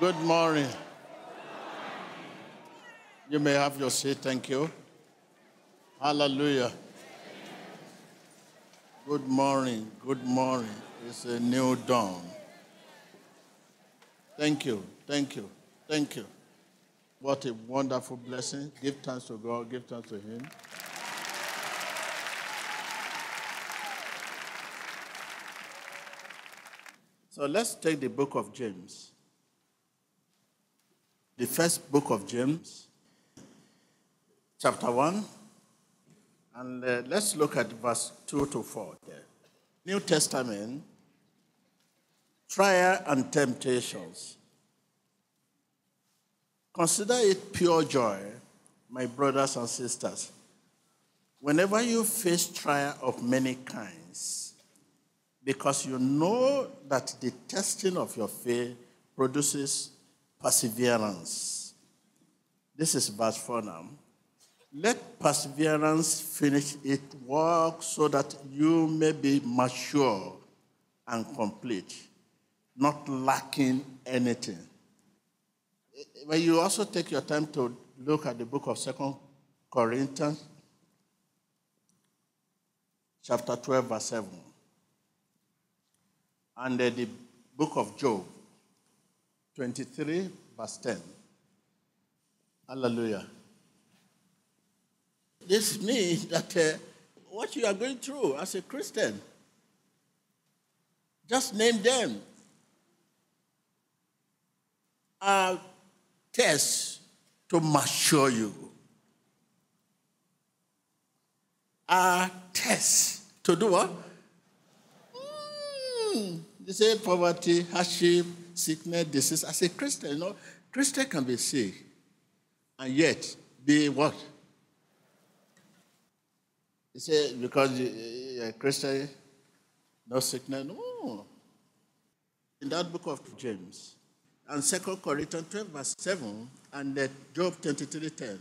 Good morning. You may have your seat. Thank you. Hallelujah. Good morning. Good morning. It's a new dawn. Thank you. Thank you. Thank you. What a wonderful blessing. Give thanks to God. Give thanks to Him. So let's take the book of James. The first book of James, chapter 1. And uh, let's look at verse 2 to 4 there. New Testament, trial and temptations. Consider it pure joy, my brothers and sisters, whenever you face trial of many kinds, because you know that the testing of your faith produces perseverance. This is verse 4 now. Let perseverance finish its work so that you may be mature and complete, not lacking anything. When you also take your time to look at the book of Second Corinthians, chapter 12, verse 7, and uh, the book of Job, 23, verse 10. Hallelujah. This means that uh, what you are going through as a Christian, just name them. Are tests to mature you. Are tests to do what? Mm, they say poverty, hardship, sickness, disease. As a Christian, you know, Christian can be sick and yet be what? You say because you're a Christian, no sickness. No. In that book of James and 2 Corinthians 12, verse 7, and eh, Job 23, 10,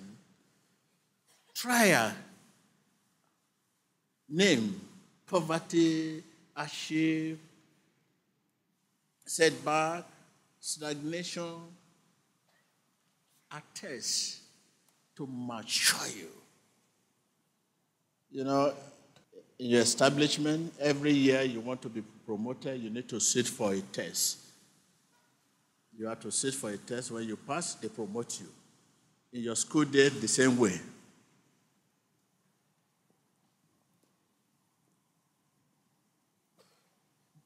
trial, name, poverty, hardship, setback, stagnation, attest to mature you. You know, in your establishment, every year you want to be promoted, you need to sit for a test. You have to sit for a test. When you pass, they promote you. In your school day, the same way.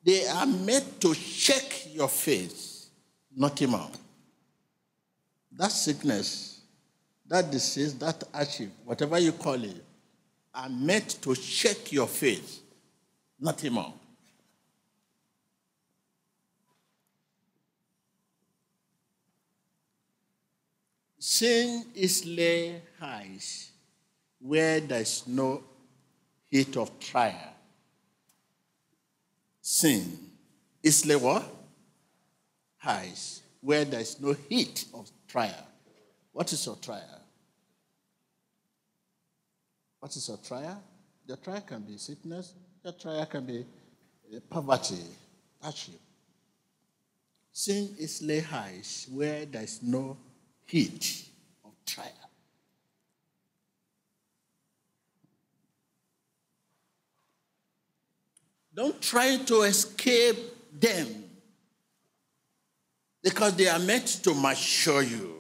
They are made to shake your faith, not him out. That sickness, that disease, that hardship, whatever you call it, are meant to shake your faith, not him out. Sin is lay high where there is no heat of trial. Sin lay what? Highs where there is no heat of trial. What is your trial? What is your trial? Your trial can be sickness, your trial can be eh, poverty, hardship. Sin is lay highs where there is no heat of trial. Don't try to escape them because they are meant to mature you.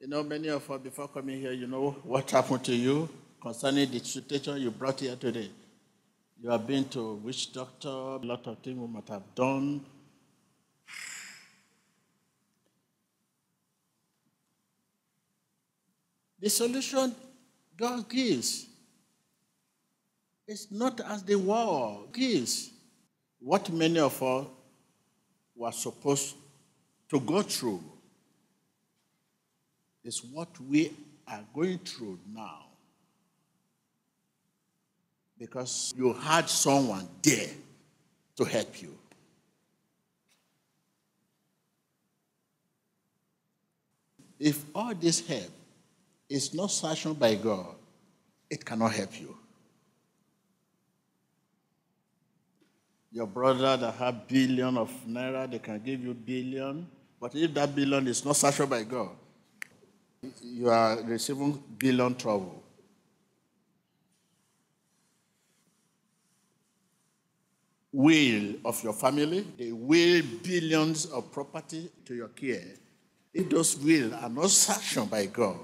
You know, many of us, before coming here, you know what happened to you concerning the situation you brought here today. You have been to witch doctor, a lot of things we might have done. The solution God gives is not as the world gives. What many of us were supposed to go through is what we are going through now. Because you had someone there to help you. If all this help is not sanctioned by God, it cannot help you. Your brother that have billion of naira, they can give you billion. But if that billion is not sanctioned by God, you are receiving billion trouble. Will of your family, they will billions of property to your care. If those will are not sanctioned by God,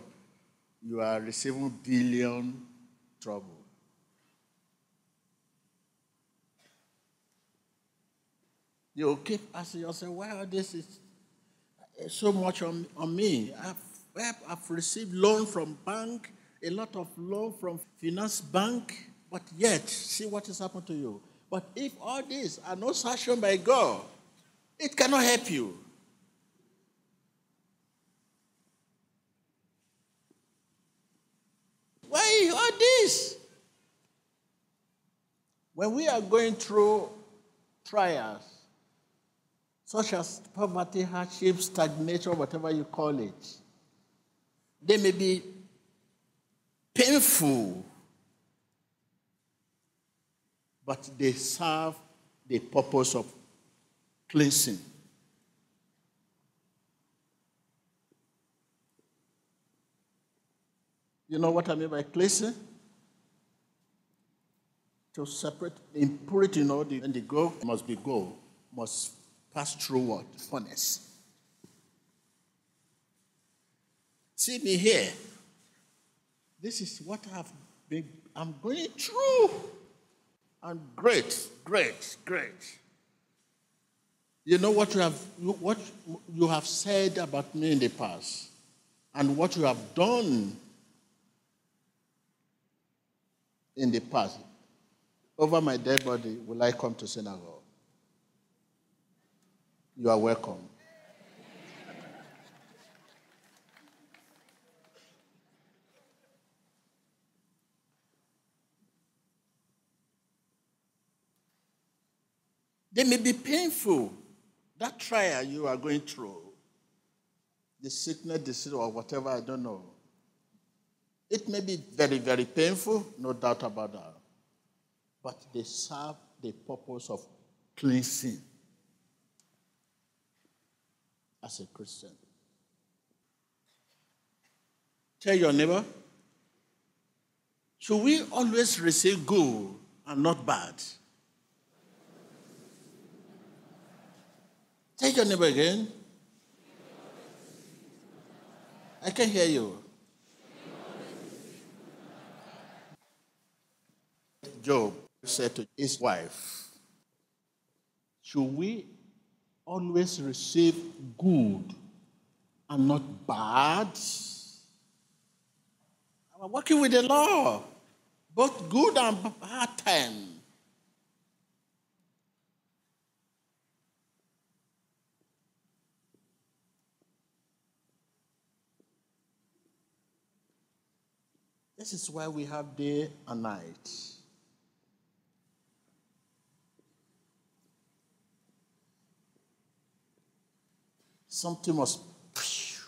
you are receiving billion trouble. You keep asking yourself, well, this is eh, so much on, on me. I've, I've received loan from bank, a lot of loan from finance bank, but yet, see what has happened to you. But if all these are not sanctioned by God, it cannot help you. Why all this? When we are going through trials, such as poverty, hardship, stagnation, whatever you call it, they may be painful, but they serve the purpose of cleansing. You know what I mean by cleansing? To separate impurity, you know, the, and the gold must be gold, must pass through what? Furnace. See me here. This is what I've been, I'm going through. And great, great, great. You know what you have what you have said about me in the past and what you have done in the past. Over my dead body will I come to synagogue. You are welcome. They may be painful. That trial you are going through, the sickness, disease, or whatever, I don't know. It may be very, very painful, no doubt about that. But they serve the purpose of cleansing as a Christian. Tell your neighbor, should we always receive good and not bad? Tell your neighbor again. I can hear you. Job said to his wife, Should we always receive good and not bad. I'm working with the law, both good and bad time. This is why we have day and night. Something must.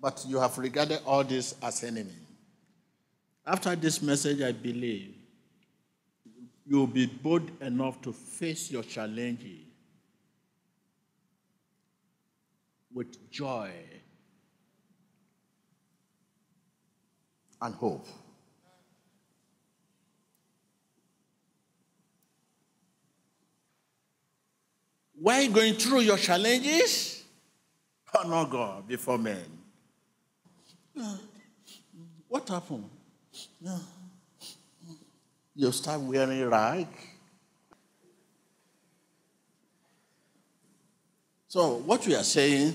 But you have regarded all this as enemy. After this message, I believe you'll be bold enough to face your challenges with joy and hope. Why going through your challenges? Honor God before men. What happened? You start wearing rag. So what we are saying,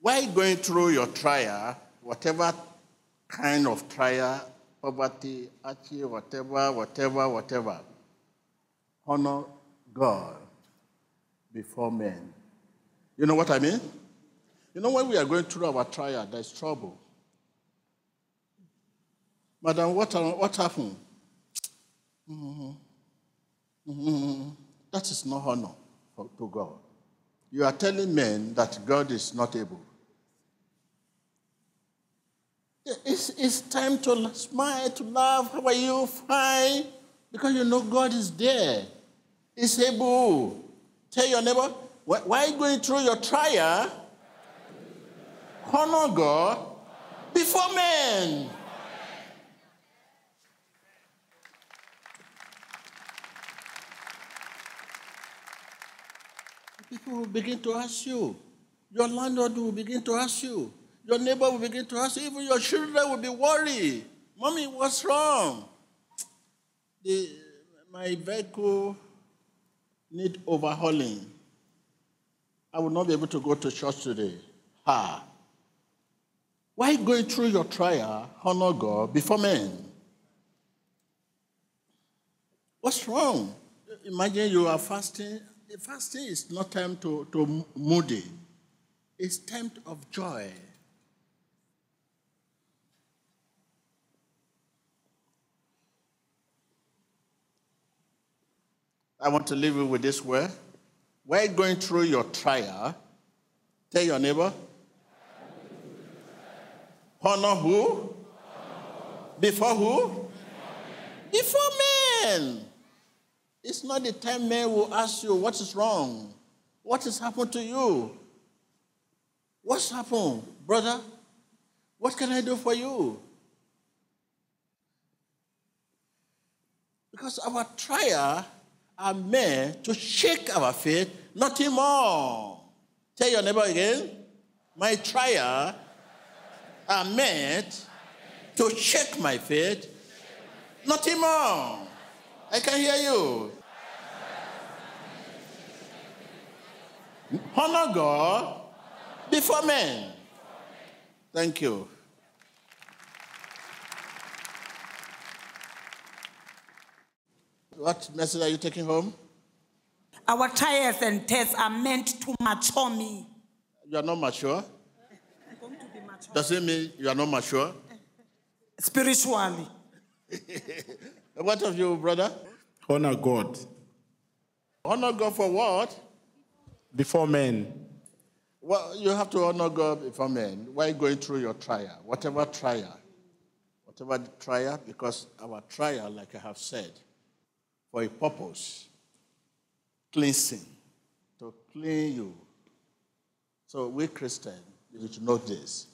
why going through your trial, whatever kind of trial, poverty, archie, whatever, whatever, whatever, honor God before men. You know what I mean? You know, when we are going through our trial, there's trouble. Madam, what, what happened? Mm-hmm. Mm-hmm. That is not honor to God. You are telling men that God is not able. It's, it's time to smile, to laugh. How are you? Fine. Because you know God is there. He's able. Tell your neighbor, why are you going through your trial? Honor God before men. People will begin to ask you. Your landlord will begin to ask you. Your neighbor will begin to ask you. Even your children will be worried. Mommy, what's wrong? The, my vehicle need overhauling. I will not be able to go to church today. Ha. Why going through your trial, honor God before men? What's wrong? Imagine you are fasting fasting is not time to, to moody. It's time of joy. I want to leave you with this word. While going through your trial, tell your neighbor, honor who? Before who? Before men. It's not the time men will ask you what is wrong, what has happened to you. What's happened, brother? What can I do for you? Because our trial are meant to shake our faith, nothing more. Tell your neighbor again. My trial are meant to shake my faith, nothing more. I can hear you. Honor God before men. Thank you. What message are you taking home? Our trials and tests are meant to mature me. You are not mature? I'm going to be mature. Does it mean you are not mature? Spiritually. What of you, brother? Honor God Honor God for what? before men. Well, you have to honor God before men while going through your trial, whatever trial, whatever trial, because our trial, like I have said, for a purpose, cleansing, to clean you. So we Christians, you should know this.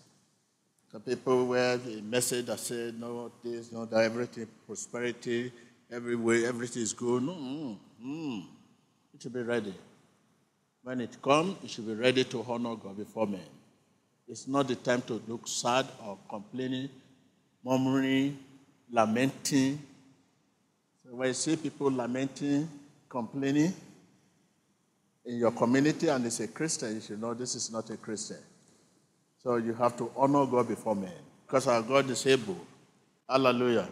Some people wear a message that says, no, this, no, that, everything, prosperity, everywhere, everything is good. No, mm, mm. You should be ready. When it comes, you should be ready to honor God before men. It's not the time to look sad or complaining, murmuring, lamenting. When you see people lamenting, complaining in your community and it's a Christian, you should know this is not a Christian. So you have to honor God before men because our God is able. Hallelujah.